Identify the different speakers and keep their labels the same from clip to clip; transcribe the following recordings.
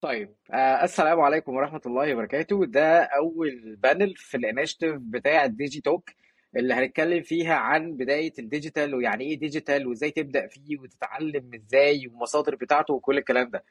Speaker 1: طيب آه السلام عليكم ورحمة الله وبركاته. ده أول panel في ال initiative بتاع الديجي توك اللي هنتكلم فيها عن بداية ال digital ويعني إيه digital وإزاي تبدأ فيه وتتعلم إزاي والمصادر بتاعته وكل الكلام ده.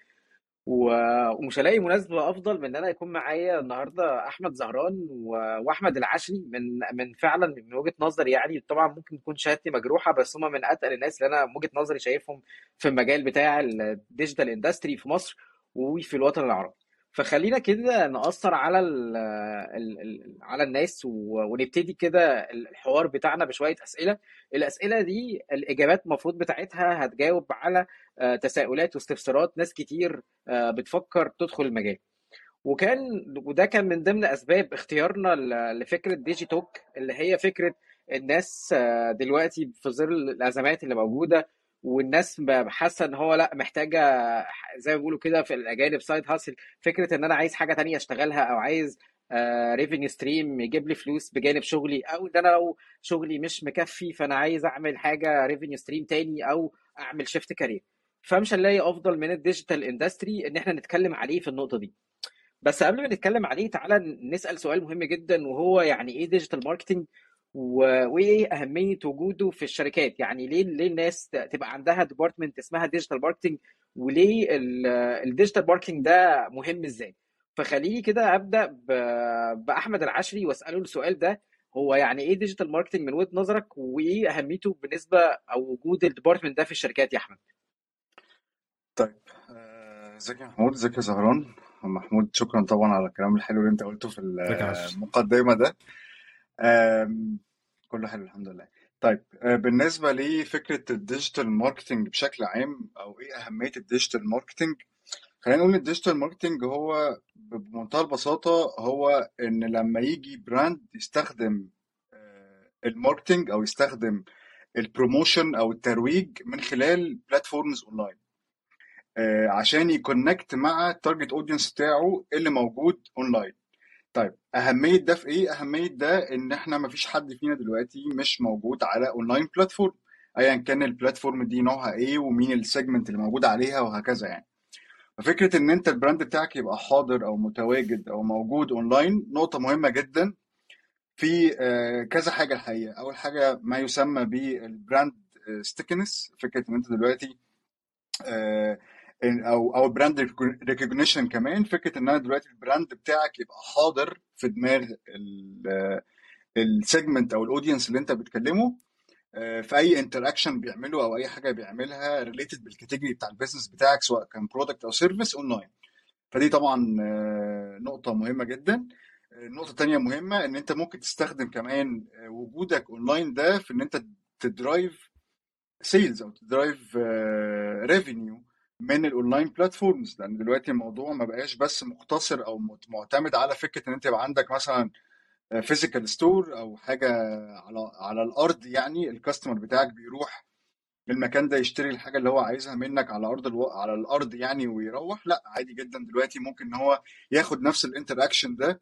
Speaker 1: و- ومش هلاقي مناسبة أفضل من إن أنا يكون معايا النهاردة أحمد زهران و- وأحمد العشري من من فعلا من وجهة نظري يعني. طبعا ممكن تكون شهادتي مجروحة بس هم من أتقل الناس اللي أنا من وجهة نظري شايفهم في المجال بتاع ال digital industry في مصر. وفي الوطن العربي. فخلينا كده نأثر على ال ال ال على الناس ونبتدي كده الحوار بتاعنا بشوية أسئلة. الأسئلة دي الإجابات المفروض بتاعتها هتجاوب على آه، تساؤلات واستفسارات. ناس كتير آه، بتفكر تدخل المجال. وكان وده كان من ضمن أسباب اختيارنا لفكرة ديجي توك اللي هي فكرة الناس آه، دلوقتي في ظل الأزمات اللي موجودة والناس حاسة إن هو لأ محتاجة زي ما بيقولوا كده في الأجانب side hustle فكرة إن أنا عايز حاجة تانية أشتغلها أو عايز revenue stream يجيب لي فلوس بجانب شغلي أو إن أنا لو شغلي مش مكفي فأنا عايز أعمل حاجة revenue stream تاني أو أعمل shift career فمش هنلاقي أفضل من ال digital industry إن إحنا نتكلم عليه في النقطة دي. بس قبل ما نتكلم عليه تعالى نسأل سؤال مهم جدا وهو يعني إيه digital marketing وإيه أهمية وجوده في الشركات؟ يعني ليه ليه الناس ت- تبقى عندها department اسمها digital marketing وليه ال digital marketing ده مهم إزاي؟ فخليني كده أبدأ ب- بأحمد العشري وأسأله السؤال ده. هو يعني إيه digital marketing من وجهة نظرك؟ وإيه أهميته بالنسبة أو وجود ال department ده في الشركات يا أحمد؟
Speaker 2: طيب آه، ازيك يا محمود؟ ازيك يا زهران؟ محمود شكرا طبعا على الكلام الحلو اللي أنت قلته في المقدمة ده. آم، كله حلو الحمد لله. طيب آه، بالنسبة لفكرة ال digital marketing بشكل عام أو إيه أهمية ال digital marketing خلينا نقول ال digital marketing هو بمنتهى البساطة هو إن لما يجي brand يستخدم آه، ال marketing أو يستخدم ال promotion أو الترويج من خلال platforms online آه، عشان ي connect مع ال target audience بتاعه اللي موجود اونلاين طيب أهمية ده في إيه؟ أهمية ده إن إحنا مفيش حد فينا دلوقتي مش موجود على online platform ايا كان ال platform دي نوعها إيه ومين ال segment اللي موجود عليها وهكذا يعني. ففكرة إن أنت ال brand بتاعك يبقى حاضر أو متواجد أو موجود اونلاين نقطة مهمة جدا. في آه، كذا حاجة الحقيقة. أول حاجة ما يسمى بال brand stickiness فكرة إن أنت دلوقتي آه، أو أو brand recognition كمان. فكرة إن أنا دلوقتي ال brand بتاعك يبقى حاضر في دماغ ال segment أو ال audience اللي أنت بتكلمه. آه، في أي interaction بيعمله أو أي حاجة بيعملها related بال category بتاع ال business بتاعك سواء كان product أو service online فدي طبعا آه، نقطة مهمة جدا. النقطة الثانية مهمة إن أنت ممكن تستخدم كمان آه، وجودك اونلاين ده في إن أنت ت drive sales أو ت drive revenue من ال online platforms لأن دلوقتي الموضوع ما بقاش بس مقتصر أو مت- معتمد على فكرة إن أنت يبقى عندك مثلا physical store أو حاجة على على الأرض يعني ال customer بتاعك بيروح المكان ده يشتري الحاجة اللي هو عايزها منك على أرض ألو... على الأرض يعني ويروح لأ عادي جدا. دلوقتي ممكن إن هو ياخد نفس ال interaction ده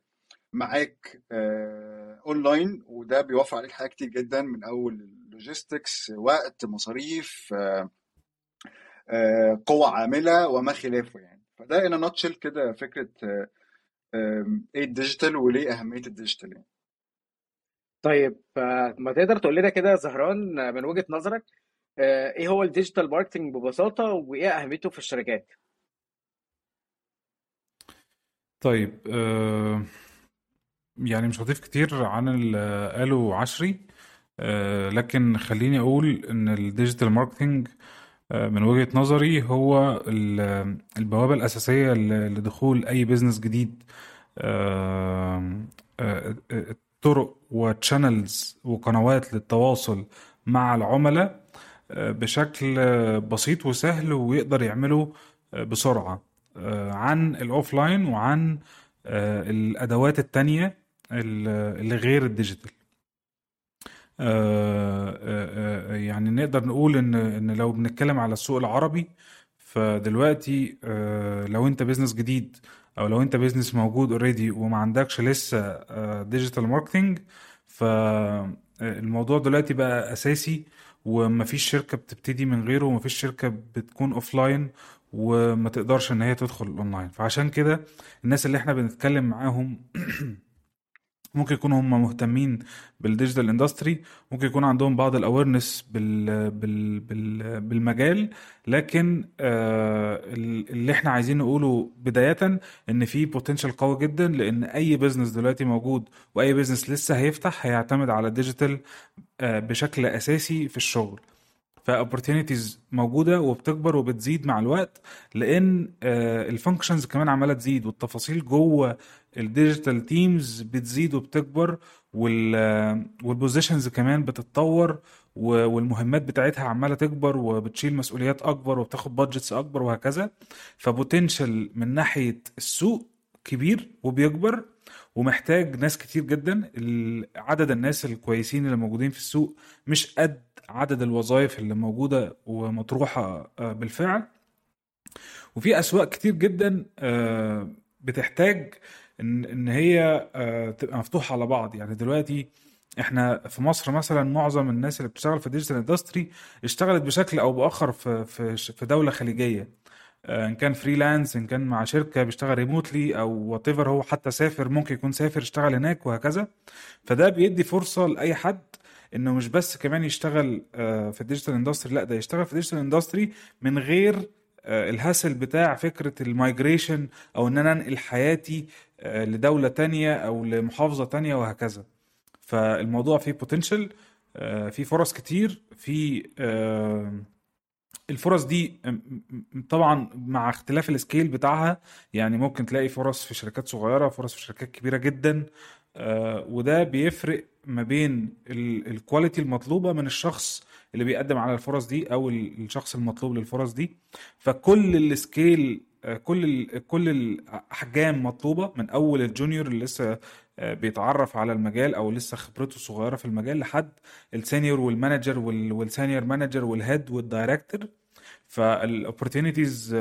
Speaker 2: معاك آه، اونلاين وده بيوفر عليك حاجات كتير جدا من أول ال logistics وقت مصاريف آه، آه، قوة عاملة وما خلافه يعني. فده in a nutshell كده فكرة آه، إيه ال digital وليه أهمية ال digital يعني.
Speaker 1: طيب آه، ما تقدر تقول لنا كده يا زهران من وجهة نظرك إيه هو ال digital marketing ببساطة وإيه أهميته في الشركات؟
Speaker 3: طيب آه يعني مش هضيف كتير عن اللي قاله عشري آه لكن خليني أقول إن ال digital marketing آه من وجهة نظري هو ال- البوابة الأساسية لدخول أي business جديد آه آه آه، طرق و channels وقنوات للتواصل مع العملاء آه، بشكل آه، بسيط وسهل ويقدر يعمله آه، بسرعة آه، عن ال offline وعن آه، الأدوات التانية ال- اللي غير الديجيتال آه، آه، آه، يعني نقدر نقول إن إن لو بنتكلم على السوق العربي فدلوقتي آه، لو أنت business جديد أو لو أنت business موجود already وما عندكش لسه digital marketing فالموضوع دلوقتي بقى أساسي ومفيش شركة بتبتدي من غيره ومفيش شركة بتكون offline وما تقدرش إن هي تدخل الاونلاين فعشان كده الناس اللي إحنا بنتكلم معاهم ممكن يكونوا هم مهتمين بال digital industry ممكن يكون عندهم بعض ال awareness بال بال بال بالمجال لكن آه اللي إحنا عايزين نقوله بداية إن في potential قوي جدا لأن أي business دلوقتي موجود وأي business لسه هيفتح هيعتمد على ال digital آه بشكل أساسي في الشغل. ف opportunities موجودة وبتكبر وبتزيد مع الوقت لأن ال functions كمان عمالة تزيد والتفاصيل جوه ال digital teams بتزيد وبتكبر وال positions كمان بتتطور والمهمات بتاعتها عمالة تكبر وبتشيل مسؤوليات أكبر وبتاخد budgets أكبر وهكذا. ف potential من ناحية السوق كبير وبيكبر ومحتاج ناس كتير جدا. عدد الناس الكويسين اللي موجودين في السوق مش قد عدد الوظائف اللي موجودة ومطروحة بالفعل. وفي أسواق كتير جدا بتحتاج إن إن هي تبقى مفتوحة على بعض. يعني دلوقتي إحنا في مصر مثلا معظم الناس اللي بتشتغل في ال digital industry اشتغلت بشكل أو بآخر في في دولة خليجية. إن كان freelance إن كان مع شركة بيشتغل remotely أو وات هو حتى سافر ممكن يكون سافر اشتغل هناك وهكذا. فده بيدي فرصة لأي حد إنه مش بس كمان يشتغل في ال digital industry لأ ده يشتغل في ال digital industry من غير ال hassle بتاع فكرة ال migration أو إن أنا أنقل حياتي لدولة تانية أو لمحافظة تانية وهكذا. فالموضوع فيه potential فيه فرص كتير في الفرص دي طبعا مع اختلاف ال scale بتاعها يعني ممكن تلاقي فرص في شركات صغيرة فرص في شركات كبيرة جدا وده بيفرق ما بين ال quality المطلوبة من الشخص اللي بيقدم على الفرص دي أو الشخص المطلوب للفرص دي. فكل ال scale كل كل الأحجام مطلوبة من أول ال junior اللي لسه بيتعرف على المجال أو لسه خبرته صغيرة في المجال لحد ال senior وال manager وال senior manager وال head وال director فال opportunities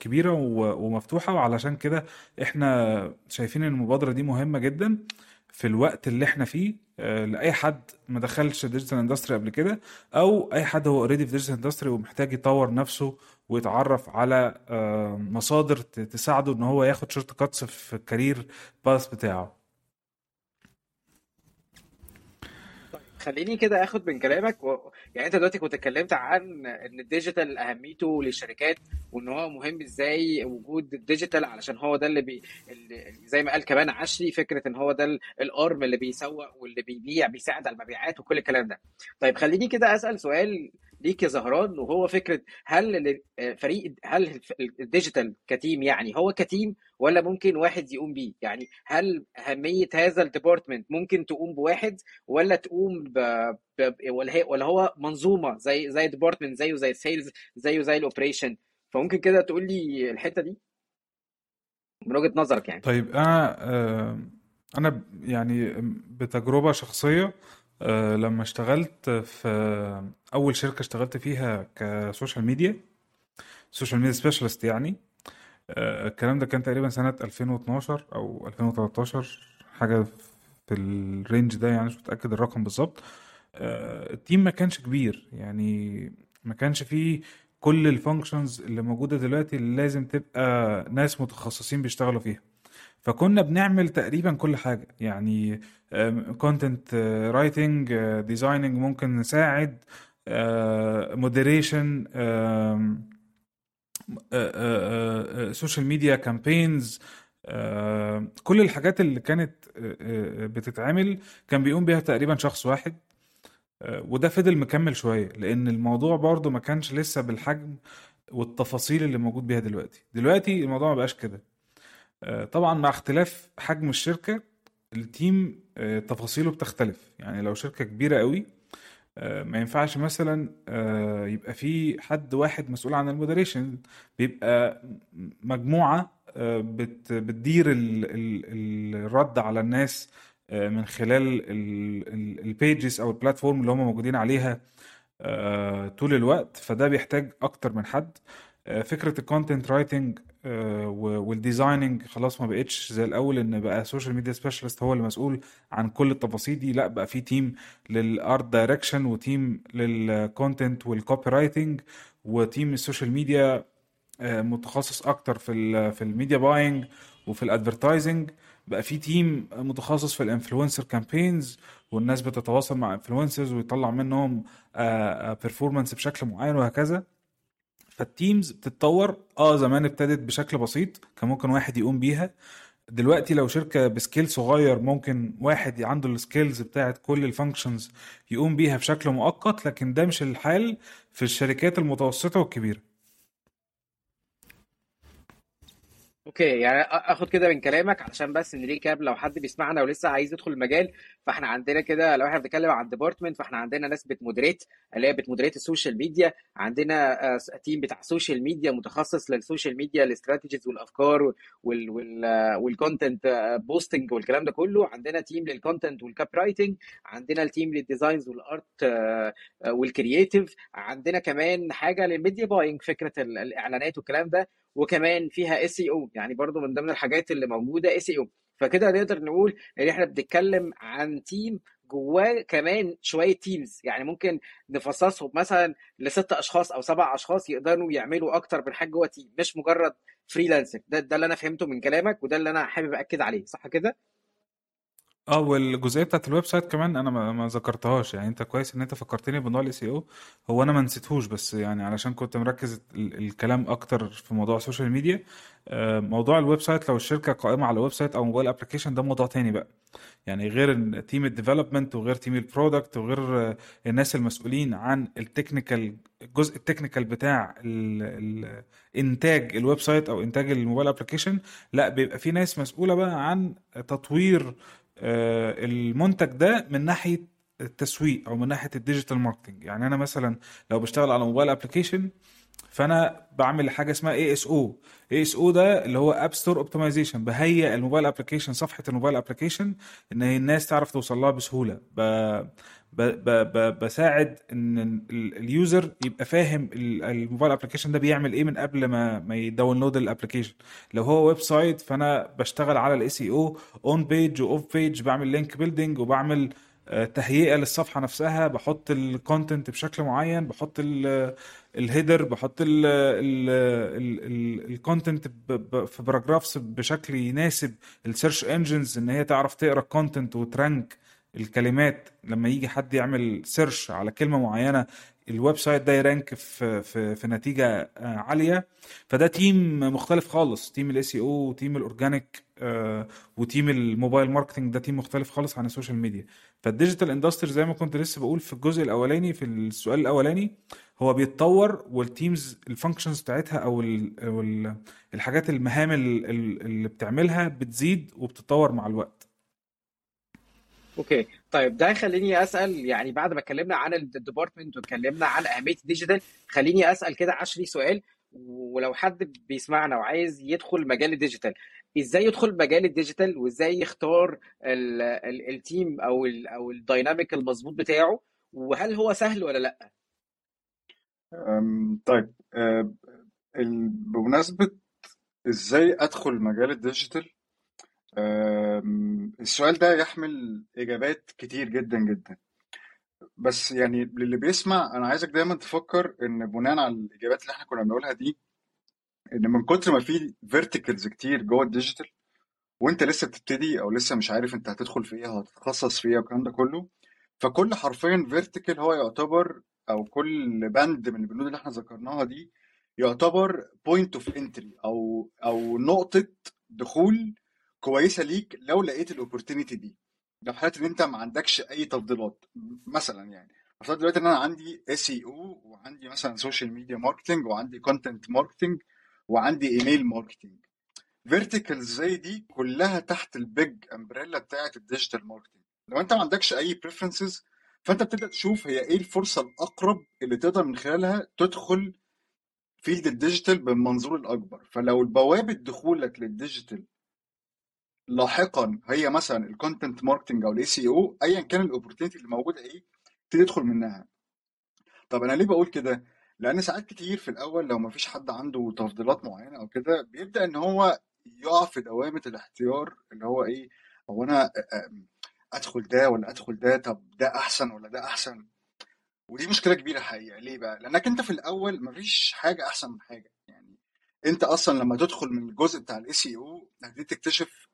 Speaker 3: كبيرة ومفتوحة. وعلشان كده إحنا شايفين إن المبادرة دي مهمة جدا في الوقت اللي إحنا فيه لأي حد ما دخلش digital industry قبل كده أو أي حد هو already في digital industry ومحتاج يطور نفسه ويتعرف على مصادر تساعده إن هو ياخد shortcuts في ال career path بتاعه.
Speaker 1: خليني كده آخد من كلامك و... يعني أنت دلوقتي كنت اتكلمت عن إن ال digital أهميته للشركات وإن هو مهم إزاي وجود ال digital علشان هو ده اللي, بي... اللي زي ما قال كمان عشري فكرة إن هو ده ال arm اللي بيسوق واللي بيبيع بيساعد على المبيعات وكل الكلام ده. طيب خليني كده أسأل سؤال ليك يا زهران وهو فكرة هل فريق هل ال digital ك team يعني هو ك team ولا ممكن واحد يقوم بيه؟ يعني هل أهمية هذا ال department ممكن تقوم بواحد ولا تقوم ب... ب... ولا هي ولا هو منظومة زي زي department زيه زي ال sales زيه زي ال operation فممكن كده تقول لي الحتة دي؟ من وجهة نظرك يعني.
Speaker 3: طيب أنا أنا يعني بتجربة شخصية لما اشتغلت في أول شركة اشتغلت فيها ك social media social media specialist يعني. الكلام ده كان تقريبا سنة 2012 أو 2013 حاجة في ال range ده يعني مش متأكد الرقم بالظبط. ال team ما كانش كبير يعني ما كانش فيه كل ال functions اللي موجودة دلوقتي اللي لازم تبقى ناس متخصصين بيشتغلوا فيها. فكنا بنعمل تقريبا كل حاجة. يعني content writing designing ممكن نساعد moderation social media campaigns كل الحاجات اللي كانت بتتعمل كان بيقوم بيها تقريبا شخص واحد. وده فضل مكمل شوية لأن الموضوع برضه ما كانش لسه بالحجم والتفاصيل اللي موجود بيها دلوقتي. دلوقتي الموضوع ما بقاش كده. طبعا مع اختلاف حجم الشركة ال team تفاصيله بتختلف. يعني لو شركة كبيرة قوي ما ينفعش مثلا يبقى في حد واحد مسؤول عن ال moderation. بيبقى مجموعة بتدير الرد على الناس من خلال ال pages أو ال platform اللي هم موجودين عليها طول الوقت. فده بيحتاج أكتر من حد. فكرة ال content writing وال designing خلاص ما بقتش زي الأول إن بقى social media specialist هو اللي مسؤول عن كل التفاصيل دي. لأ بقى في تيم للارت دايركشن وتيم للكونتنت والكوبي رايتنج وتيم السوشيال ميديا آه، متخصص أكتر في في ال media buying وفي ال advertising بقى في team متخصص في ال influencer campaigns والناس بتتواصل مع influencers ويطلع منهم performance بشكل معين وهكذا. فال teams بتتطور. آه زمان ابتدت بشكل بسيط كان ممكن واحد يقوم بيها. دلوقتي لو شركة ب scale صغير ممكن واحد عنده ال skills بتاعت كل ال functions يقوم بيها بشكل مؤقت لكن ده مش الحال في الشركات المتوسطة والكبيرة.
Speaker 1: okay يعني آخد كده من كلامك علشان بس ن recap لو حد بيسمعنا ولسه عايز يدخل المجال فإحنا عندنا كده لو إحنا بنتكلم عن department فإحنا عندنا ناس بت moderate اللي هي بت moderate ال social media عندنا آه، team بتاع social media متخصص لل social media ال strategies والأفكار وال وال وال content posting والكلام ده كله عندنا team لل content وال copywriting عندنا التيم للديزاينز والارت والكرييتيف عندنا كمان حاجة لل media buying فكرة ال- الإعلانات والكلام ده. وكمان فيها SEO يعني برضو من ضمن الحاجات اللي موجودة اس أو فكده نقدر نقول إن إحنا بنتكلم عن team جواه كمان شوية teams يعني ممكن نفصصهم مثلا لست أشخاص أو سبع أشخاص يقدروا يعملوا أكتر من حاجة جوه team مش مجرد freelancer ده ده اللي أنا فهمته من كلامك وده اللي أنا حابب اكد عليه. صح كده؟
Speaker 3: آه والجزئية بتاعت ال website كمان أنا ما ذكرتهاش. يعني أنت كويس إن أنت فكرتني بموضوع ال SEO. هو أنا ما نسيتهوش بس يعني علشان كنت مركز ال- الكلام أكتر في موضوع ال social media آه، موضوع ال website لو الشركة قائمة على website أو mobile application ده موضوع تاني بقى. يعني غير team ال development وغير team ال product وغير آه، الناس المسؤولين عن ال technical الجزء ال technical بتاع إنتاج ال website أو إنتاج ال mobile application لا بيبقى في ناس مسؤولة بقى عن تطوير المنتج ده من ناحية التسويق أو من ناحية ال digital marketing يعني أنا مثلا لو بشتغل على mobile application فأنا بعمل حاجة اسمها اي اس أو اي اس أو ده اللي هو app store optimization بهيئ ال mobile application صفحة ال mobile application إن الناس تعرف توصل لها بسهولة. ب... ب... بساعد إن ال- ال user يبقى فاهم ال- ال mobile application ده بيعمل إيه من قبل ما ما ي download ال application لو هو website فأنا بشتغل على ال SEO on page و off page بعمل link building وبعمل آه، تهيئة للصفحة نفسها. بحط ال content بشكل معين بحط ال header بحط ال content في paragraphs بشكل يناسب ال search engines إن هي تعرف تقرأ ال content وت rank الكلمات لما يجي حد يعمل search على كلمة معينة ال website ده ي rank في في في نتيجة آه، عالية. فده team مختلف خالص team ال SEO و team ال organic آه، و team ال mobile marketing ده team مختلف خالص عن ال social media. فال digital industry زي ما كنت لسه بقول في الجزء الأولاني في السؤال الأولاني هو بيتطور وال teams ال functions بتاعتها أو ال أو ال الحاجات المهام ال- ال- اللي بتعملها بتزيد وبتتطور مع الوقت.
Speaker 1: okay. طيب ده خليني أسأل يعني بعد ما اتكلمنا عن ال department واتكلمنا عن أهمية ال digital خليني أسأل كده أشهر سؤال ولو حد بيسمعنا وعايز يدخل مجال ال digital إزاي يدخل مجال ال digital وإزاي يختار ال ال ال team أو ال أو ال dynamic المظبوط بتاعه؟ وهل هو سهل ولا
Speaker 2: لأ؟ طيب أه، بمناسبة إزاي أدخل مجال ال digital السؤال ده يحمل إجابات كتير جدا جدا. بس يعني للي بيسمع أنا عايزك دايما تفكر إن بناء على الإجابات اللي إحنا كنا بنقولها دي إن من كتر ما في verticals كتير جوه ال digital وأنت لسه بتبتدي أو لسه مش عارف أنت هتدخل في أو هتتخصص في إيه والكلام ده كله فكل حرفيا vertical هو يعتبر أو كل بند من البنود اللي إحنا ذكرناها دي يعتبر point of entry أو أو نقطة دخول كويسة ليك لو لقيت ال opportunity دي. في حالة إن أنت ما عندكش أي تفضيلات مثلا يعني. افترض دلوقتي إن أنا عندي SEO وعندي مثلا social media marketing وعندي content marketing وعندي email marketing verticals زي دي كلها تحت ال big umbrella بتاعت ال digital marketing لو أنت ما عندكش أي preferences فأنت بتبدأ تشوف هي إيه الفرصة الأقرب اللي تقدر من خلالها تدخل field ال digital بالمنظور الأكبر. فلو بوابه دخولك لل digital لاحقا هي مثلا ال content marketing أو ال SEO ايا كان ال opportunity اللي موجودة إيه تدخل منها. طب أنا ليه بقول كده؟ لأن ساعات كتير في الأول لو ما فيش حد عنده تفضيلات معينة أو كده بيبدأ إن هو يقع في دوامة الاحتيار اللي هو إيه هو أنا أدخل ده ولا أدخل ده طب ده أحسن ولا ده أحسن؟ ودي مشكلة كبيرة حقيقة. ليه بقى؟ لأنك أنت في الأول مفيش حاجة أحسن من حاجة. يعني أنت أصلا لما تدخل من الجزء بتاع ال SEO هتبتدي تكتشف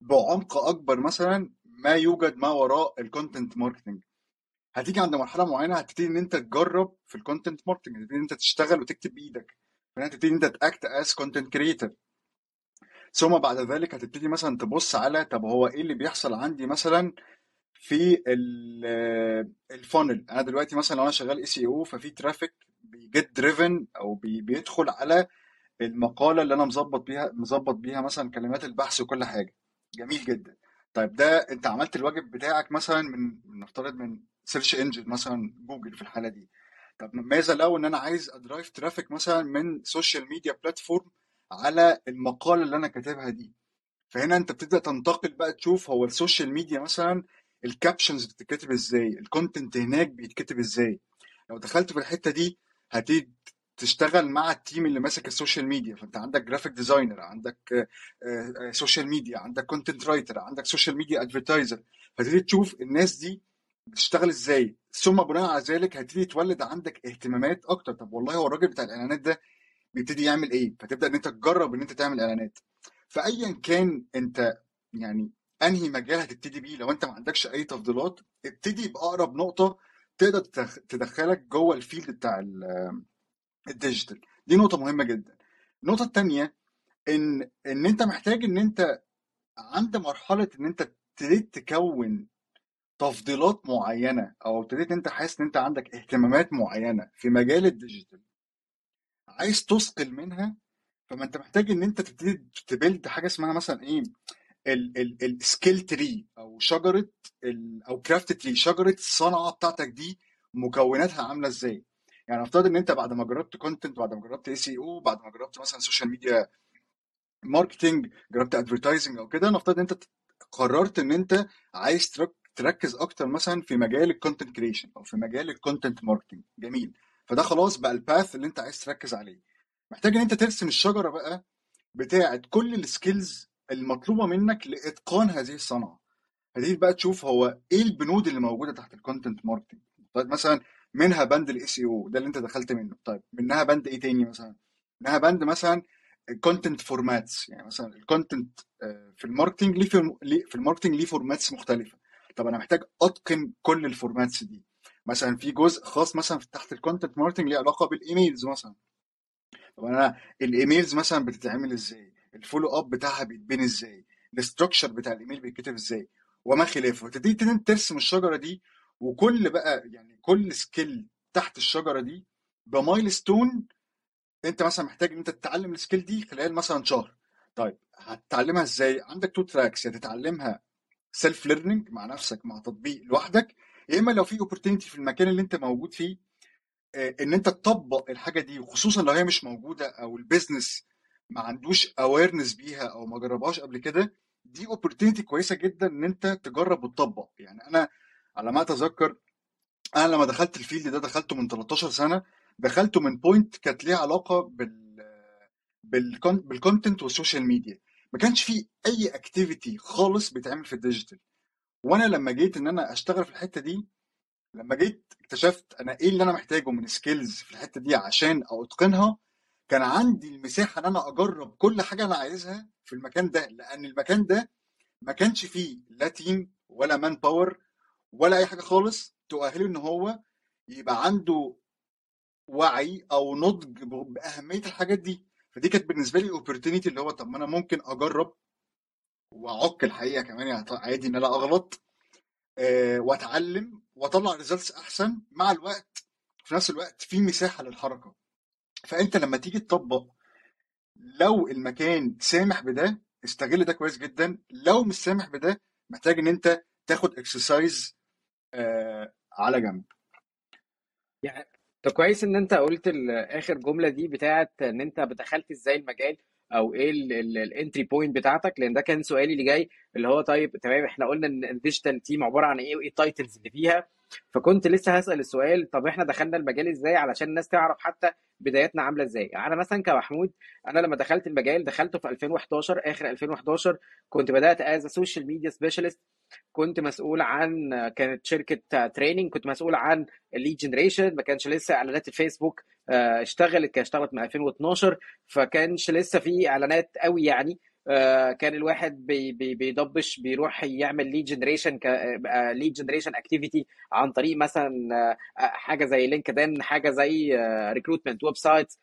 Speaker 2: بعمق أكبر مثلا ما يوجد ما وراء ال content marketing هتيجي عند مرحلة معينة هتبتدي إن أنت تجرب في ال content marketing هتبتدي إن أنت تشتغل وتكتب بايدك هتبتدي إن أنت ت act as content creator ثم بعد ذلك هتبتدي مثلا تبص على طب هو إيه اللي بيحصل عندي مثلا في ال funnel أنا دلوقتي مثلا لو أنا شغال SEO ففي traffic بي get driven أو بي بيدخل على المقالة اللي أنا مظبط بيها مظبط بيها مثلا كلمات البحث وكل حاجة. جميل جدا. طيب ده أنت عملت الواجب بتاعك مثلا من نفترض من search engine مثلا جوجل في الحالة دي. طب ماذا لو إن أنا عايز أ drive traffic مثلا من social media platform على المقالة اللي أنا كاتبها دي؟ فهنا أنت بتبدأ تنتقل بقى تشوف هو ال social media مثلا ال captions بتتكتب إزاي؟ ال content هناك بيتكتب إزاي؟ لو دخلت في الحتة دي هتبتدي تشتغل مع ال team اللي ماسك ال social media. فأنت عندك graphic designer عندك social media عندك content writer عندك social media advertiser فتبتدي تشوف الناس دي بتشتغل إزاي. ثم بناء على ذلك هتبتدي تولد عندك اهتمامات أكتر. طب والله هو الراجل بتاع الإعلانات ده بيبتدي يعمل إيه؟ فتبدأ إن أنت تجرب إن أنت تعمل إعلانات. فايا كان أنت يعني أنهي مجال هتبتدي بيه لو أنت ما عندكش أي تفضيلات ابتدي بأقرب نقطة تقدر تدخلك جوه ال field بتاع ال digital. دي نقطة مهمة جدا. النقطة الثانية إن إن أنت محتاج إن أنت عند مرحلة إن أنت ابتديت تكون تفضيلات معينة أو ابتديت أنت حاسس إن أنت عندك اهتمامات معينة في مجال ال digital عايز تثقل منها فما أنت محتاج إن أنت تبتدي ت build حاجة اسمها مثلا إيه؟ ال skill tree أو شجرة أو craft tree شجرة الصنعه بتاعتك دي مكوناتها عاملة إزاي؟ يعني أفترض إن أنت بعد ما جربت content بعد ما جربت SEO بعد ما جربت مثلا social media marketing جربت advertising أو كده نفترض إن أنت قررت إن أنت عايز تركز أكتر مثلا في مجال ال content creation أو في مجال ال content marketing جميل. فده خلاص بقى ال path اللي أنت عايز تركز عليه. محتاج إن أنت ترسم الشجرة بقى بتاعة كل ال skills المطلوبة منك لإتقان هذه الصنعة. هتيجي بقى تشوف هو إيه البنود اللي موجودة تحت ال content marketing مثلا منها بند ال SEO ده اللي انت دخلت منه. طيب منها بند إيه تاني مثلا؟ منها بند مثلا ال content formats يعني مثلا ال content في ال marketing ليه في ال marketing ليه formats مختلفة. طب أنا محتاج أتقن كل ال formats دي. مثلا في جزء خاص مثلا تحت ال content marketing ليه علاقة بال emails مثلا. طب أنا ال emails مثلا بتتعمل إزاي؟ ال follow up بتاعها بيتبني إزاي؟ ال structure بتاع الايميل بيتكتب إزاي؟ وما خلافه. فتبتدي ترسم الشجرة دي وكل بقى يعني كل skill تحت الشجرة دي ب milestone انت مثلا محتاج إن انت تتعلم ال skill دي خلال مثلا شهر. طيب هتتعلمها إزاي؟ عندك two tracks يا تتعلمها self learning مع نفسك مع تطبيق لوحدك يا إما لو في opportunity في المكان اللي انت موجود فيه إن انت تطبق الحاجة دي وخصوصا لو هي مش موجودة أو ال business ما عندوش awareness بيها أو ما جربهاش قبل كده دي opportunity كويسة جدا إن انت تجرب وتطبق. يعني أنا على ما أتذكر أنا لما دخلت ال field ده دخلته من 13 سنة دخلته من point كانت ليها علاقة بال بال content وال social media ما كانش في أي activity خالص بيتعمل في ال digital وأنا لما جيت إن أنا أشتغل في الحتة دي لما جيت اكتشفت أنا إيه اللي أنا محتاجه من skills في الحتة دي عشان أتقنها كان عندي المساحة إن أنا أجرب كل حاجة أنا عايزها في المكان ده لأن المكان ده ما كانش فيه لا team ولا manpower ولا أي حاجة خالص تؤهله إن هو يبقى عنده وعي أو نضج بأهمية الحاجات دي. فدي كانت بالنسبة لي opportunity اللي هو طب ما أنا ممكن أجرب وأعك الحقيقة كمان يعني عادي إن أنا أغلط أه وأتعلم وأطلع results أحسن. مع الوقت في نفس الوقت في مساحة للحركة. فأنت لما تيجي تطبق لو المكان سامح بده استغل ده كويس جدا. لو مش سامح بده محتاج إن أنت تاخد exercise على جنب.
Speaker 1: يعني ده كويس إن أنت قلت آخر جملة دي بتاعت إن أنت دخلت إزاي المجال أو إيه ال entry point بتاعتك لأن ده كان سؤالي اللي جاي اللي هو طيب تمام إحنا قلنا إن ال digital team عبارة عن إيه وإيه ال titles اللي فيها فكنت لسه هسأل السؤال طب إحنا دخلنا المجال إزاي علشان الناس تعرف حتى بداياتنا عاملة إزاي؟ يعني أنا مثلا كمحمود أنا لما دخلت المجال دخلته في 2011 آخر 2011 كنت بدأت as social media specialist كنت مسؤول عن كانت شركة training كنت مسؤول عن ال lead generation ما كانش لسه إعلانات الفيسبوك آه، اشتغلت كانت اشتغلت من 2012 فكانش لسه في إعلانات قوي يعني آه، كان الواحد بي بي بيدبش بيروح يعمل lead generation lead generation activity عن طريق مثلا آه، حاجة زي LinkedIn حاجة زي recruitment website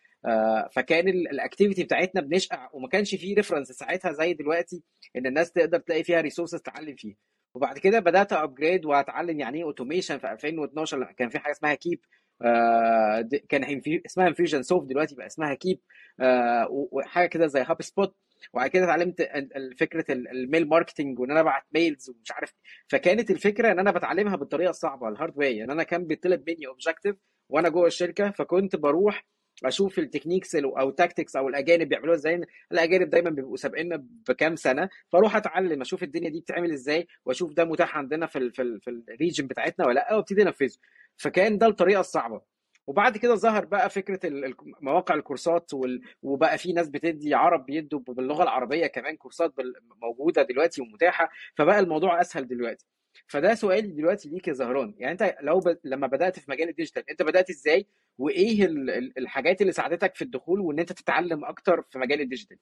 Speaker 1: فكان ال activity بتاعتنا بنشقع وما كانش فيه reference ساعتها زي دلوقتي إن الناس تقدر تلاقي فيها resources تتعلم فيها. وبعد كده بدأت upgrade وأتعلم يعني إيه automation في 2012 لما كان في حاجة اسمها Keap آه، كان اسمها Infusionsoft دلوقتي بقى اسمها Keap آه، وحاجة كده زي HubSpot وبعد كده اتعلمت فكرة ال- ال mail marketing وإن أنا أبعت mails ومش عارف. فكانت الفكرة إن أنا بتعلمها بالطريقة الصعبة ال hard way يعني أنا كان بيطلب مني objective وأنا جوه الشركة فكنت بروح أشوف ال techniques أو tactics أو الأجانب بيعملوها إزاي الاجانب دايما بيبقوا سابقنا بكام سنة فأروح أتعلم أشوف الدنيا دي بتتعمل إزاي وأشوف ده متاح عندنا في ال في ال في ال region بتاعتنا ولا لأ وأبتدي أنفذه فكان ده الطريقة الصعبة وبعد كده ظهر بقى فكرة مواقع الكورسات. وبقى في ناس بتدي عرب بيدوا باللغة العربية كمان كورسات. موجودة دلوقتي ومتاحة فبقى الموضوع أسهل دلوقتي فده سؤالي دلوقتي ليك يا زهران. يعني انت لو ب... لما بدأت في مجال ال digital انت بدأت إزاي؟ وإيه ال... ال- الحاجات اللي ساعدتك في الدخول وإن انت تتعلم أكتر في مجال ال
Speaker 3: digital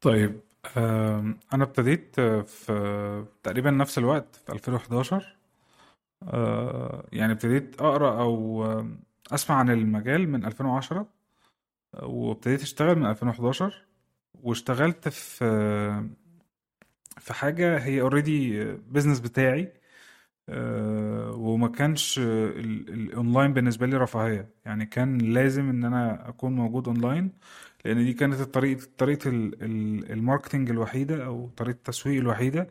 Speaker 3: طيب أنا ابتديت آه، في تقريبا نفس الوقت في 2011 آه، يعني ابتديت أقرأ أو آم، أسمع عن المجال من 2010 وابتديت أشتغل من 2011 واشتغلت في في حاجة هي already business بتاعي آه، وما كانش ال- الاونلاين بالنسبة لي رفاهية. يعني كان لازم إن أنا أكون موجود اونلاين لأن دي كانت الطريقة طريقة ال- ال- ال marketing الوحيدة أو طريقة التسويق الوحيدة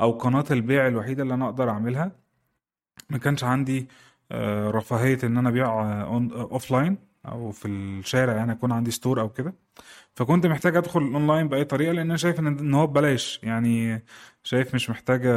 Speaker 3: أو قناة البيع الوحيدة اللي أنا أقدر أعملها. ما كانش عندي آه، رفاهية إن أنا أبيع offline أو في الشارع يعني اكون عندي store أو كده. فكنت محتاج أدخل اونلاين بأي طريقة لأن أنا شايف إن هو ببلاش. يعني شايف مش محتاجة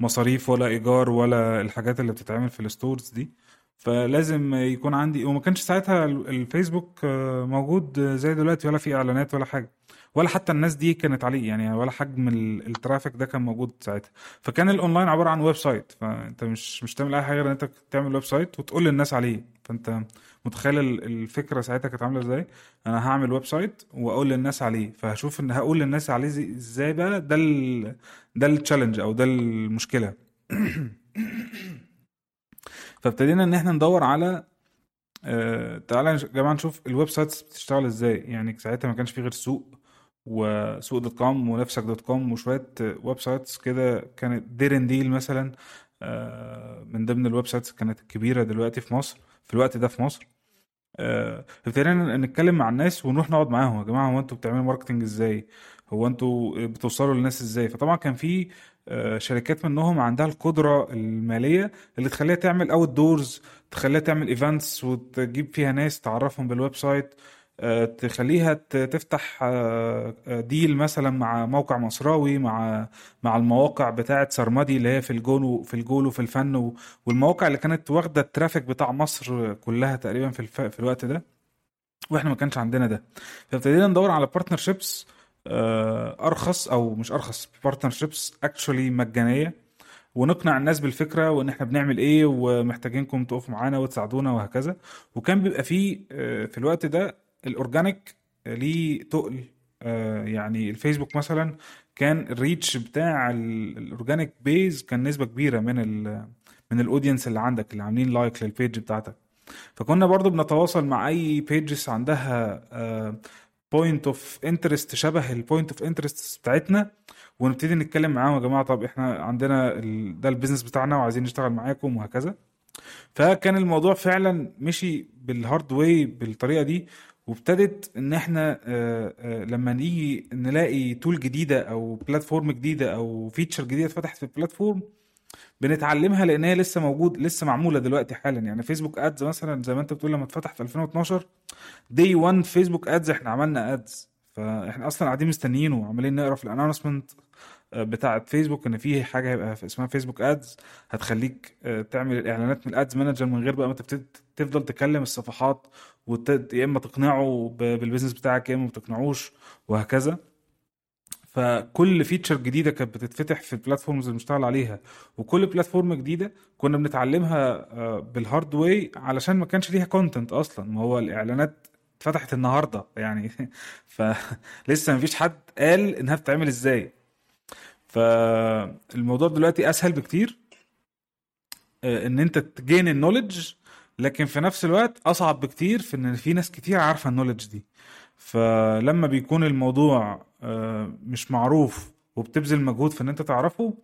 Speaker 3: مصاريف ولا إيجار ولا الحاجات اللي بتتعمل في ال stores دي. فلازم يكون عندي وما كانش ساعتها ال- الفيسبوك آه، موجود زي دلوقتي ولا في إعلانات ولا حاجة. ولا حتى الناس دي كانت عليه يعني ولا حجم ال- ال traffic ده كان موجود ساعتها. فكان الاونلاين عبارة عن website فأنت مش مش تعمل أي حاجة غير إن أنت تعمل website وتقول للناس عليه. فأنت متخيل ال- الفكرة ساعتها كانت عاملة إزاي؟ أنا هعمل website وأقول للناس عليه فهشوف إن هقول للناس عليه إزاي بقى؟ ده ال ده ال challenge أو ده المشكلة. فابتدينا إن إحنا ندور على آه تعالى يا جماعة نشوف ال websites بتشتغل إزاي. يعني ساعتها ما كانش في غير سوق وسوق dot com ونفسك dot com وشوية websites كده كانت ديرن ديل مثلا. آه من ضمن ال websites كانت الكبيره دلوقتي في مصر. في الوقت ده في مصر. آه، ابتدينا نتكلم مع الناس ونروح نقعد معاهم. يا جماعة هو أنتوا بتعملوا marketing إزاي؟ هو أنتوا بتوصلوا للناس إزاي؟ فطبعا كان في آه، شركات منهم عندها القدرة المالية اللي تخليها تعمل outdoors تخليها تعمل events وتجيب فيها ناس تعرفهم بال website. تخليها ت- تفتح آه، آه، deal مثلا مع موقع مصراوي مع مع المواقع بتاعة سرمدي اللي هي في الجون وفي الجول وفي الفن والمواقع اللي كانت واخدة ال traffic بتاع مصر كلها تقريبا في. في الوقت ده وإحنا ما كانش عندنا ده فابتدينا ندور على partnerships أرخص أو مش أرخص partnerships actually مجانية ونقنع الناس بالفكرة وإن إحنا بنعمل إيه ومحتاجينكم تقفوا معانا وتساعدونا وهكذا وكان بيبقى فيه آه، في الوقت ده ال organic ليه تقل آه، يعني الفيسبوك مثلا كان ال reach بتاع ال- ال organic base كان نسبة كبيرة من ال من ال audience اللي عندك اللي عاملين like لل page بتاعتك فكنا برضو بنتواصل مع أي pages عندها point of interest شبه ال point of interest بتاعتنا ونبتدي نتكلم معاهم يا جماعة طب إحنا عندنا. ده ال business بتاعنا وعايزين نشتغل معاكم وهكذا فكان الموضوع فعلا مشي بال hard way بالطريقة دي وابتدت إن إحنا آه، آه، لما نيجي نلاقي tool جديدة أو platform جديدة أو feature جديدة اتفتحت في ال platform بنتعلمها لأن هي لسه موجود لسه معمولة دلوقتي حالا. يعني فيسبوك ads مثلا زي ما أنت بتقول لما اتفتح في 2012 day 1 فيسبوك ads إحنا عملنا ads فإحنا أصلا قاعدين مستنيينه وعمالين نقرأ في ال announcement بتاعه فيسبوك إن في حاجة هيبقى اسمها فيسبوك ads هتخليك آه، تعمل الاعلانات من ال ads manager من غير بقى ما تبتدي تفضل تكلم الصفحات وت... يا إما تقنعه بال business بتاعك يا إما ما تقنعوش وهكذا. فكل feature جديدة كانت بتتفتح في ال platforms اللي بنشتغل عليها وكل platform جديدة كنا بنتعلمها آه، بال hard way علشان ما كانش ليها content أصلا. ما هو الإعلانات اتفتحت النهارده يعني. فلسه ما فيش حد قال إنها بتتعمل إزاي. فالموضوع دلوقتي أسهل بكتير آه، إن أنت تجين النولج لكن في نفس الوقت أصعب بكتير في إن في ناس كتير عارفة النولج دي. فلما بيكون الموضوع آه، مش معروف وبتبذل مجهود في إن أنت تعرفه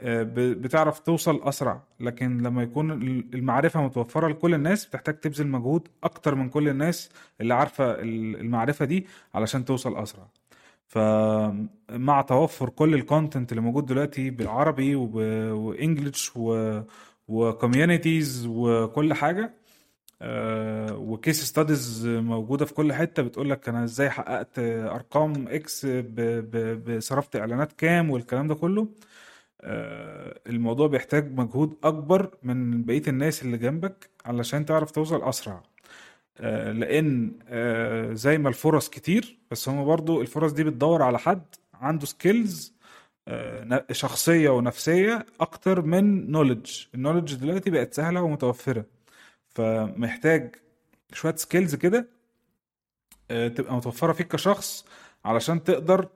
Speaker 3: آه، بتعرف توصل أسرع. لكن لما يكون ال- المعرفة متوفرة لكل الناس بتحتاج تبذل مجهود أكتر من كل الناس اللي عارفة ال- المعرفة دي علشان توصل أسرع. فمع توفر كل الكونتنت اللي موجود دلوقتي بالعربي وب- و English و و communities وكل حاجة آه، و case studies موجودة في كل حتة بتقول لك أنا إزاي حققت أرقام X ب- ب- ب- صرفت إعلانات كام والكلام ده كله. آه، الموضوع بيحتاج مجهود أكبر من بقية الناس اللي جنبك علشان تعرف توصل أسرع. آه، لأن زي ما الفرص كتير بس هم برضو الفرص دي بتدور على حد عنده skills شخصية ونفسية أكتر من knowledge ال knowledge دلوقتي بقت سهلة ومتوفرة. فمحتاج شوية skills كده آه، تبقى متوفرة فيك كشخص علشان تقدر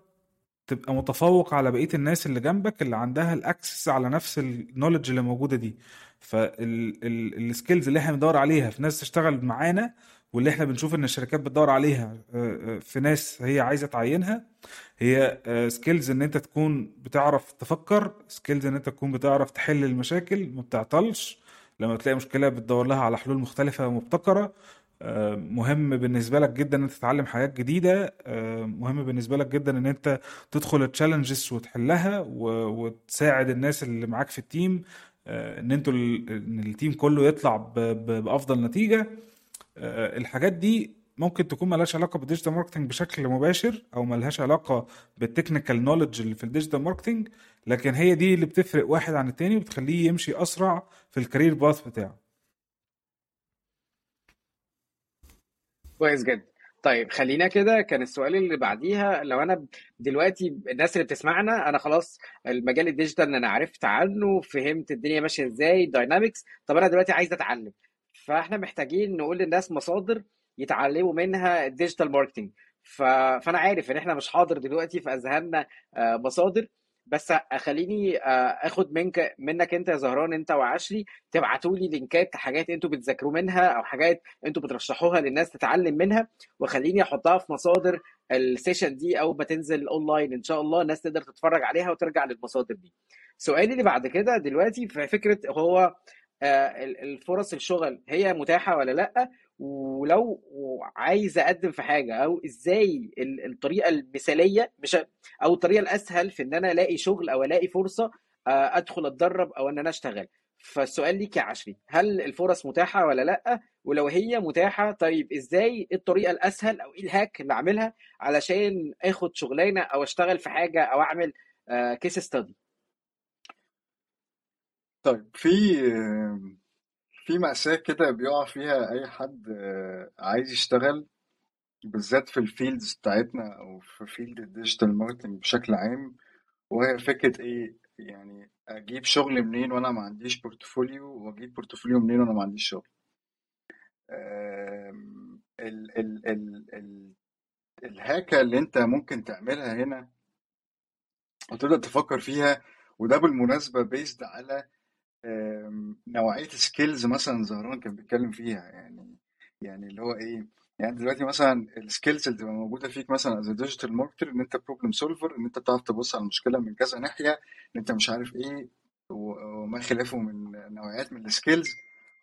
Speaker 3: تبقى متفوق على بقية الناس اللي جنبك اللي عندها ال access على نفس ال knowledge اللي موجودة دي. فال skills اللي إحنا بندور عليها في ناس تشتغل معانا واللي إحنا بنشوف إن الشركات بتدور عليها آه، آه، في ناس هي عايزة تعينها هي skills إن أنت تكون بتعرف تفكر skills إن أنت تكون بتعرف تحل المشاكل ما بتعطلش. لما تلاقي مشكلة بتدور لها على حلول مختلفة ومبتكرة. آه، مهم بالنسبة لك جدا إن أنت تتعلم حاجات جديدة. آه، مهم بالنسبة لك جدا إن أنت تدخل ال challenges وتحلها وتساعد الناس اللي معاك في ال team آه، إن أنتوا إن ال team كله يطلع بأفضل نتيجة. آه، الحاجات دي ممكن تكون ملهاش علاقة بال digital marketing بشكل مباشر أو ملهاش علاقة بال technical knowledge اللي في ال digital marketing لكن هي دي اللي بتفرق واحد عن التاني وبتخليه يمشي أسرع في ال career path بتاعه.
Speaker 1: كويس جدا. طيب خلينا كده. كان السؤال اللي بعديها لو أنا دلوقتي الناس اللي بتسمعنا أنا خلاص المجال ال digital أنا عرفت عنه فهمت الدنيا ماشية إزاي dynamics طب أنا دلوقتي عايز أتعلم. فاحنا محتاجين نقول للناس مصادر يتعلموا منها ال digital marketing. فأنا عارف إن إحنا مش حاضر دلوقتي في اذهاننا آه، مصادر. بس خليني آه، آخد منك منك أنت يا زهران أنت وعشري تبعتوا لي link ات حاجات أنتوا بتذاكروا منها أو حاجات أنتوا بترشحوها للناس تتعلم منها وخليني أحطها في مصادر ال session دي أول ما تنزل أونلاين. إن شاء الله الناس تقدر تتفرج عليها وترجع للمصادر دي. سؤالي اللي بعد كده دلوقتي في فكرة هو الفرص الشغل هي متاحة ولا لأ؟ ولو عايز أقدم في حاجة أو إزاي ال- الطريقة المثالية مش أو الطريقة الأسهل في إن أنا ألاقي شغل أو ألاقي فرصة آه، أدخل أتدرب أو إن أنا أشتغل. فالسؤال ليك يا عشري هل الفرص متاحة ولا لأ؟ ولو هي متاحة طيب إزاي الطريقة الأسهل أو إيه الهاك اللي أعملها علشان آخد شغلانة أو أشتغل في حاجة أو أعمل case study
Speaker 2: طيب في في مأساة كده بيقع فيها أي حد آه، عايز يشتغل بالذات في ال fields بتاعتنا أو في field ال digital marketing بشكل عام وهي فكرة إيه؟ يعني أجيب شغل منين وأنا ما عنديش portfolio وأجيب portfolio منين وأنا ما عنديش شغل؟ ال ال ال ال ال hack ة اللي أنت ممكن تعملها هنا وتبدأ تفكر فيها وده بالمناسبة بيزد على نوعية skills مثلا زهران كان بيتكلم فيها يعني يعني اللي هو إيه يعني دلوقتي مثلا ال skills اللي تبقى موجودة فيك مثلا as digital marketer إن أنت problem solver إن أنت بتعرف تبص على المشكلة من كذا ناحية إن أنت مش عارف إيه وما خلافه من نوعيات من ال skills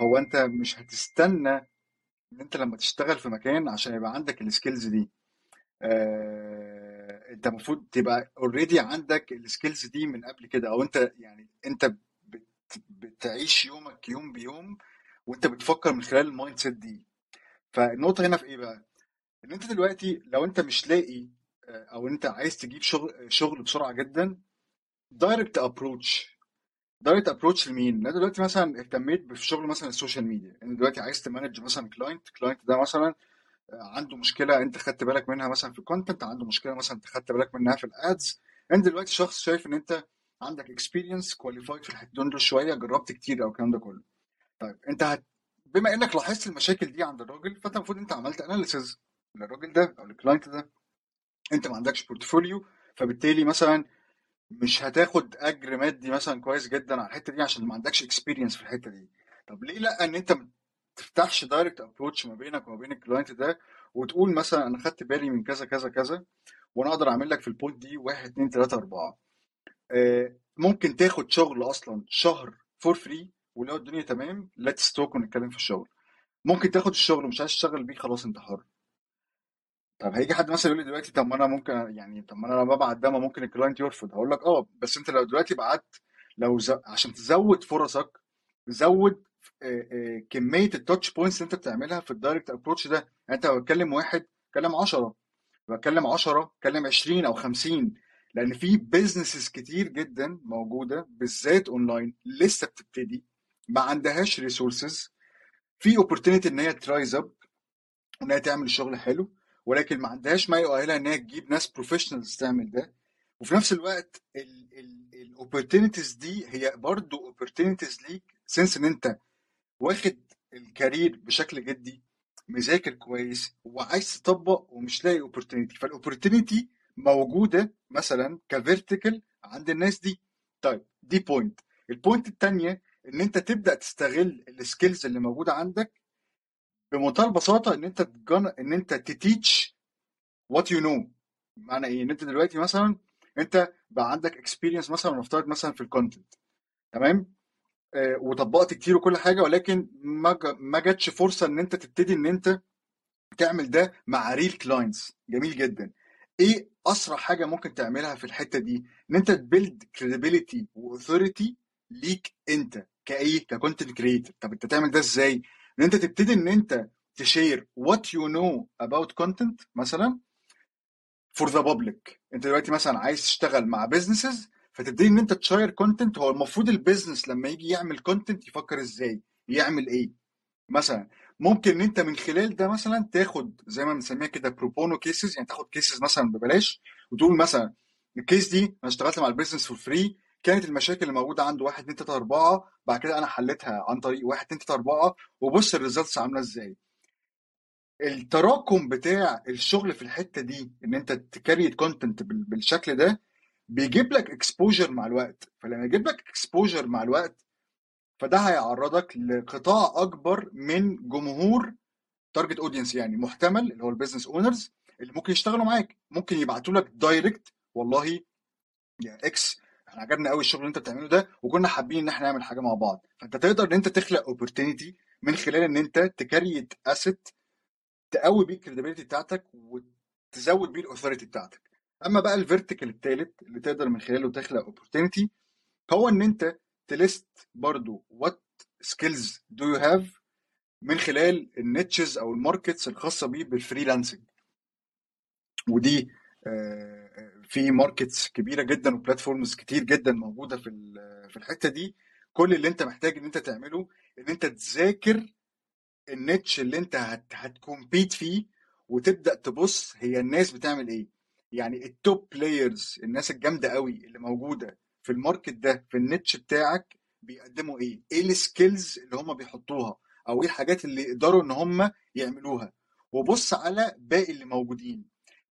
Speaker 2: هو أنت مش هتستنى إن أنت لما تشتغل في مكان عشان يبقى عندك ال skills دي. آه، أنت المفروض تبقى already عندك ال skills دي من قبل كده أو أنت يعني أنت بتعيش يومك يوم بيوم وانت بتفكر من خلال ال mindset دي. فالنقطة هنا في إيه بقى؟ ان انت دلوقتي لو انت مش لاقي آه، أو انت عايز تجيب شغل شغل بسرعة جدا direct approach direct approach لمين؟ أنا دلوقتي مثلا اهتميت في شغل مثلا ال social media. أنا دلوقتي عايز ت manage مثلا client client ده مثلا عنده مشكلة انت خدت بالك منها مثلا في ال content عنده مشكلة مثلا انت خدت بالك منها في ال ads انت دلوقتي شخص شايف ان انت عندك experience qualified في الحتتين دول شوية جربت كتير أو الكلام ده كله. طيب أنت هت... بما إنك لاحظت المشاكل دي عند الراجل فأنت المفروض أنت عملت analysis للراجل ده أو لل client ده. أنت ما عندكش portfolio فبالتالي مثلا مش هتاخد أجر مادي مثلا كويس جدا على الحتة دي عشان ما عندكش experience في الحتة دي. طب ليه لأ؟ إن أنت ما تفتحش direct approach ما بينك وما بين ال client ده وتقول مثلا أنا خدت بالي من كذا كذا كذا وأنا أقدر أعمل لك في ال point دي 1 2 3 4 ممكن تاخد شغل أصلا شهر for free ولو الدنيا تمام let's talk ونتكلم في الشغل. ممكن تاخد الشغل ومش عايز تشتغل بيه خلاص انت حر طب هيجي حد مثلا يقول لي دلوقتي طب ما أنا ممكن يعني طب ما أنا لما ببعت ده ما ممكن ال client يرفض. هقول لك آه بس أنت لو دلوقتي بعت لو ز... عشان تزود فرصك زود آه، آه، كمية ال touch points اللي أنت بتعملها في ال direct approach ده. يعني أنت لو بتكلم واحد كلم 10 بتكلم 10 كلم 20 أو 50 لأن في businesses كتير جدا موجودة بالذات اونلاين لسه بتبتدي ما عندهاش resources في opportunity إن هي ت raise up وان هي تعمل شغل حلو ولكن ما عندهاش ما يؤهلها إن هي تجيب ناس professionals تعمل ده. وفي نفس الوقت ال opportunities دي هي برضو opportunities ليك since إن أنت واخد ال career بشكل جدي مذاكر كويس وعايز تطبق ومش لاقي opportunity فال opportunity موجودة مثلا ك vertical عند الناس دي. طيب دي point ال point الثانية إن أنت تبدأ تستغل ال skills اللي موجودة عندك بمنتهى البساطة إن أنت تجن... إن أنت ت teach what you know معنى إيه؟ إن أنت دلوقتي مثلا أنت بقى عندك experience مثلا نفترض مثلا في ال content تمام؟ آه وطبقت كتير وكل حاجة ولكن ما ما جاتش فرصة إن أنت تبتدي إن أنت تعمل ده مع real clients جميل جدا. إيه أسرع حاجة ممكن تعملها في الحتة دي؟ إن أنت ت build credibility و authority ليك أنت كايه ك content creator طب أنت تعمل ده إزاي؟ إن أنت تبتدي إن أنت ت share what you know about content مثلا for the public أنت دلوقتي مثلا عايز تشتغل مع businesses فتبتدي إن أنت ت share content هو المفروض ال business لما يجي يعمل content يفكر إزاي؟ يعمل إيه؟ مثلا ممكن إن أنت من خلال ده مثلا تاخد زي ما بنسميها كده pro bono cases يعني تاخد cases مثلا ببلاش وتقول مثلا ال case دي أنا اشتغلت مع ال business for free كانت المشاكل اللي موجودة عنده 1 2 3 4 بعد كده أنا حليتها عن طريق 1 2 3 4 وبص ال results عاملة إزاي. التراكم بتاع الشغل في الحتة دي إن أنت ت create content بالشكل ده بيجيب لك exposure مع الوقت. فلما يجيب لك exposure مع الوقت فده هيعرضك لقطاع أكبر من جمهور target audience يعني محتمل اللي هو ال business owners اللي ممكن يشتغلوا معاك. ممكن يبعتوا لك direct والله يا X إحنا عجبنا قوي الشغل اللي انت بتعمله ده وكنا حابين إن إحنا نعمل حاجة مع بعض. فأنت تقدر إن أنت تخلق opportunity من خلال إن أنت ت create asset تقوي بيه ال credibility بتاعتك وتزود بيه ال authority بتاعتك. أما بقى ال vertical الثالث اللي تقدر من خلاله تخلق opportunity هو إن أنت ت list برضو what skills do you have من خلال ال niches أو ال markets الخاصة بيه بال freelancing ودي آه، في markets كبيرة جدا و platforms كتير جدا موجودة في في الحتة دي. كل اللي أنت محتاج إن أنت تعمله إن أنت تذاكر ال niche اللي أنت هت هت compete فيه وتبدأ تبص هي الناس بتعمل إيه. يعني ال top players الناس الجامدة قوي اللي موجودة في ال market ده في ال niche بتاعك بيقدموا إيه؟ إيه ال skills اللي هم بيحطوها؟ أو إيه الحاجات اللي يقدروا إن هم يعملوها؟ وبص على باقي اللي موجودين.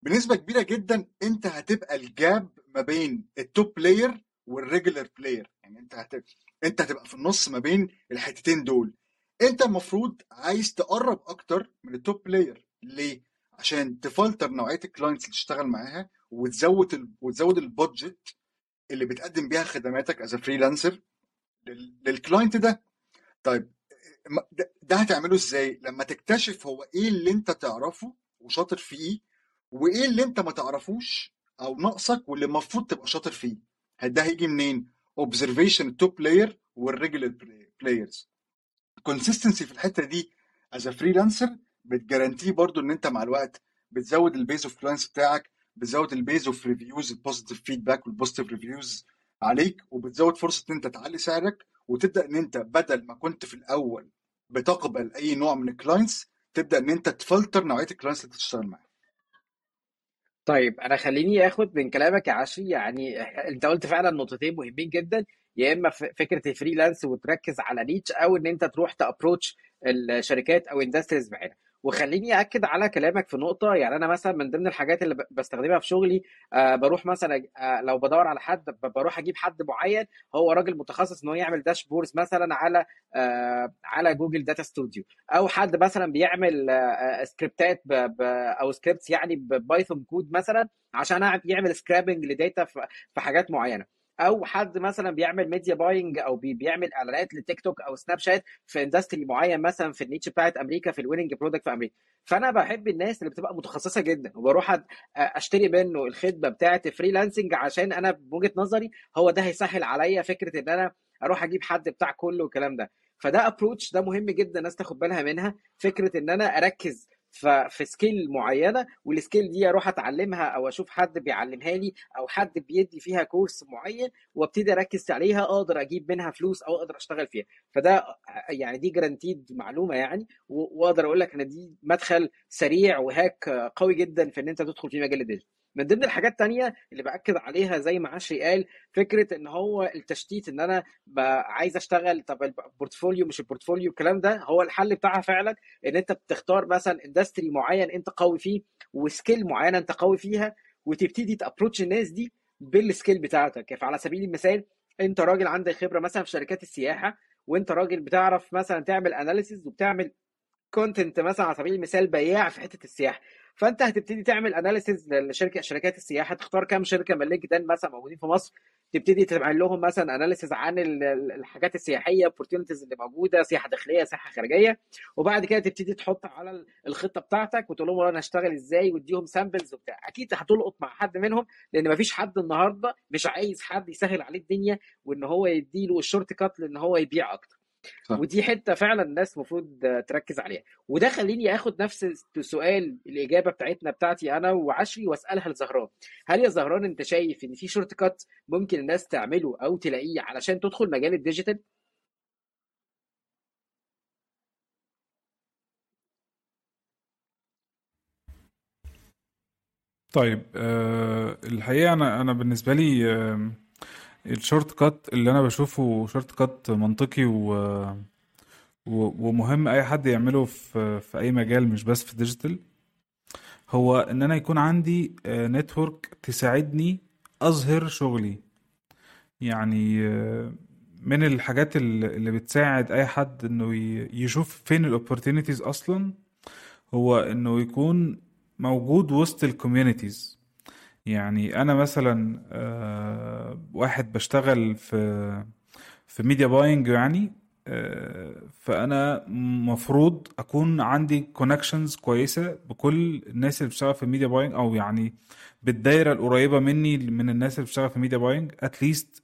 Speaker 2: بنسبة كبيرة جدا أنت هتبقى ال gap ما بين ال top player وال regular player يعني أنت هت... أنت هتبقى في النص ما بين الحتتين دول. أنت المفروض عايز تقرب أكتر من ال top player ليه؟ عشان تفلتر نوعية ال clients اللي تشتغل معاها وتزود ال... وتزود ال budget اللي بتقدم بيها خدماتك as freelancer لل client ده. طيب ده هتعمله إزاي؟ لما تكتشف هو إيه اللي انت تعرفه وشاطر فيه وايه اللي انت ما تعرفوش أو ناقصك واللي المفروض تبقى شاطر فيه. ده هيجي منين؟ observation ال top player وال regular players consistency في الحتة دي as freelancer بت guarantee برضو إن أنت مع الوقت بتزود ال base of clients بتاعك بتزود ال base of reviews ال positive feedback وال positive reviews عليك وبتزود فرصة إن أنت تعلي سعرك وتبدأ إن أنت بدل ما كنت في الأول بتقبل أي نوع من ال clients تبدأ إن أنت تفلتر نوعية ال clients اللي تشتغل معاهم
Speaker 1: طيب أنا خليني آخد من كلامك يا عشري يعني أنت قلت فعلا نقطتين مهمين جدا يا إما فكرة ال freelance وتركز على niche أو إن أنت تروح ت approach الشركات أو industries بعينها وخليني أكد على كلامك في نقطة يعني أنا مثلا من ضمن الحاجات اللي بستخدمها في شغلي آه بروح مثلا آه لو بدور على حد بروح أجيب حد معين هو راجل متخصص إن هو يعمل dashboards مثلا على آه على Google Data Studio أو حد مثلا بيعمل سكريبتات أو scripts يعني ب Python code مثلا عشان يعمل scraping ل data في حاجات معينة. أو حد مثلا بيعمل media buying أو بي- بيعمل اعلانات لتيك توك أو سناب شات في industry معين مثلا في ال niche بتاعت أمريكا في ال winning product في أمريكا. فأنا بحب الناس اللي بتبقى متخصصة جدا وبروح أشتري منه الخدمة بتاعت freelancing عشان أنا بوجهه نظري هو ده هيسهل عليا فكرة إن أنا أروح أجيب حد بتاع كله والكلام ده. فده approach ده مهم جدا الناس تاخد بالها منها فكرة إن أنا أركز ف- في skill معينة وال skill دي أروح أتعلمها أو أشوف حد بيعلمها لي أو حد بيدي فيها كورس معين وأبتدي أركز عليها أقدر أجيب منها فلوس أو أقدر أشتغل فيها. فده يعني دي granted معلومة يعني وأقدر أقول لك إن دي مدخل سريع و hack قوي جدا في إن أنت تدخل في مجال ال digital. من ضمن الحاجات التانية اللي بأكد عليها زي ما عشري قال فكرة إن هو التشتيت إن أنا عايز أشتغل طب ال portfolio مش ال portfolio الكلام ده هو الحل بتاعها فعلا إن أنت بتختار مثلا industry معين أنت قوي فيه و skill معينة أنت قوي فيها وتبتدي ت approach الناس دي بال skill بتاعتك. فعلى سبيل المثال أنت راجل عندك خبرة مثلا في شركات السياحة وأنت راجل بتعرف مثلا تعمل analysis وبتعمل content مثلا على سبيل المثال بياع في حتة السياحة. فانت هتبتدي تعمل analysis لشركه شركات السياحة تختار كام شركة من LinkedIn مثلا موجودين في مصر تبتدي تعمل لهم مثلا analysis عن ال- ال- الحاجات السياحية opportunities اللي موجودة سياحة داخلية سياحة خارجية. وبعد كده تبتدي تحط على ال- الخطة بتاعتك وتقول لهم أنا هشتغل إزاي واديهم samples وبتاع. أكيد هتلقط مع حد منهم لأن مفيش حد النهارده مش عايز حد يسهل عليه الدنيا وإن هو يديله ال shortcut لإن هو يبيع أكتر.
Speaker 2: صح.
Speaker 1: ودي حتة فعلا الناس المفروض تركز عليها. وده خليني آخد نفس السؤال الإجابة بتاعتنا بتاعتي أنا وعشري وأسألها لزهران. هل يا زهران أنت شايف إن في shortcut ممكن الناس تعمله أو تلاقيه علشان تدخل مجال ال digital؟
Speaker 3: طيب أه الحقيقة أنا أنا بالنسبة لي أه ال shortcut اللي أنا بشوفه shortcut منطقي و و- ومهم أي حد يعمله في في أي مجال مش بس في ال digital هو إن أنا يكون عندي network تساعدني أظهر شغلي. يعني آه، من الحاجات اللي بتساعد أي حد إنه ي- يشوف فين ال opportunities أصلا هو إنه يكون موجود وسط ال communities يعني أنا مثلا آه، واحد بشتغل في في media buying يعني آه، فأنا مفروض أكون عندي connections كويسة بكل الناس اللي بتشتغل في ال media buying أو يعني بالدايرة القريبة مني من الناس اللي بتشتغل في media buying at least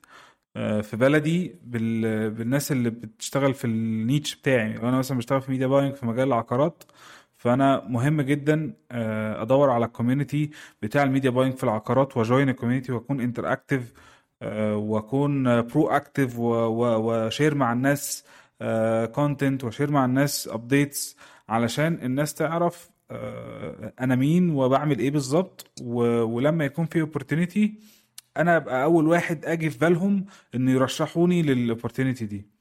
Speaker 3: في بلدي بال... بالناس اللي بتشتغل في ال niche بتاعي. أنا مثلا بشتغل في media buying في مجال العقارات فانا مهم جدا آه، ادور على ال community بتاع ال media buying في العقارات وا join ال community واكون interactive واكون proactive و share مع الناس content و share مع الناس updates علشان الناس تعرف آه، أنا مين وبعمل إيه بالظبط. ولما يكون في opportunity أنا ابقى اول واحد أجي في بالهم ان يرشحوني لل opportunity دي. آه،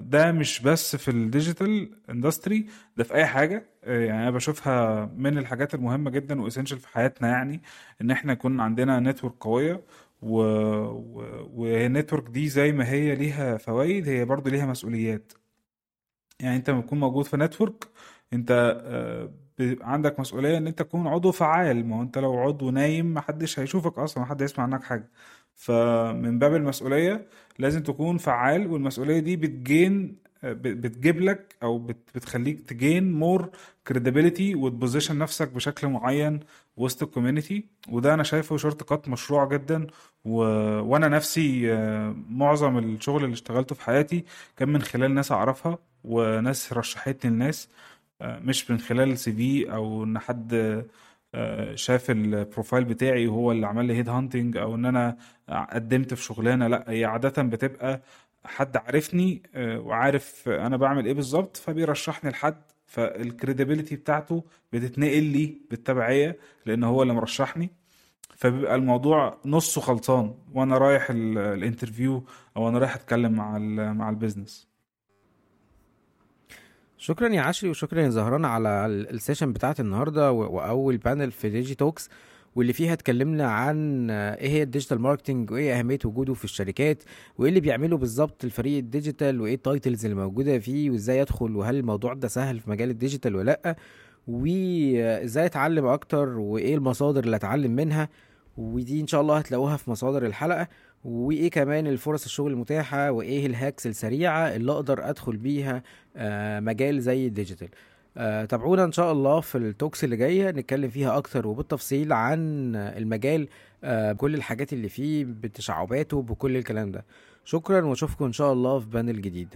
Speaker 3: ده مش بس في ال digital industry ده في أي حاجة. آه، يعني أنا بشوفها من الحاجات المهمة جدا و essential في حياتنا يعني إن إحنا يكون عندنا network قوية و... وال network دي زي ما هي ليها فوائد هي برضو ليها مسؤوليات. يعني أنت لما تكون موجود في network أنت آه، عندك مسؤولية إن أنت تكون عضو فعال. ما هو أنت لو عضو نايم محدش هيشوفك أصلا محد يسمع عنك حاجة. فمن باب المسؤولية لازم تكون فعال والمسؤولية دي بت gain بتجيب لك أو بت- بتخليك ت gain more credibility وت position نفسك بشكل معين وسط ال community وده أنا شايفه shortcut مشروع جدا و... وأنا نفسي آه، معظم الشغل اللي اشتغلته في حياتي كان من خلال ناس أعرفها وناس رشحتني لناس آه، مش من خلال CV أو إن حد شاف ال profile بتاعي وهو اللي عمل لي head hunting أو إن أنا قدمت في شغلانة لأ هي عادة بتبقى حد عارفني آه، وعارف أنا بعمل إيه بالظبط فبيرشحني لحد فال credibility بتاعته بتتنقل لي بالتبعية لأن هو اللي مرشحني. فبيبقى الموضوع نصه خلصان وأنا رايح ال- ال interview أو أنا رايح أتكلم مع مع ال business
Speaker 4: شكرا يا عشري وشكرا يا زهران على ال- ال session بتاعت النهارده وأول panel في Digi Talks واللي فيها اتكلمنا عن إيه هي ال digital marketing وإيه أهمية وجوده في الشركات وإيه اللي بيعمله بالظبط الفريق ال digital وإيه ال titles اللي موجودة فيه وإزاي أدخل وهل الموضوع ده سهل في مجال ال digital ولا لأ وإزاي أتعلم أكتر وإيه المصادر اللي أتعلم منها ودي إن شاء الله هتلاقوها في مصادر الحلقة. وإيه كمان الفرص الشغل المتاحة وإيه ال hacks السريعة اللي أقدر أدخل بيها آه، مجال زي ال digital. آه، تابعونا إن شاء الله في ال talks اللي جاية نتكلم فيها أكتر وبالتفصيل عن المجال آه، بكل الحاجات اللي فيه بتشعباته بكل الكلام ده. شكرا وأشوفكم إن شاء الله في panel جديد.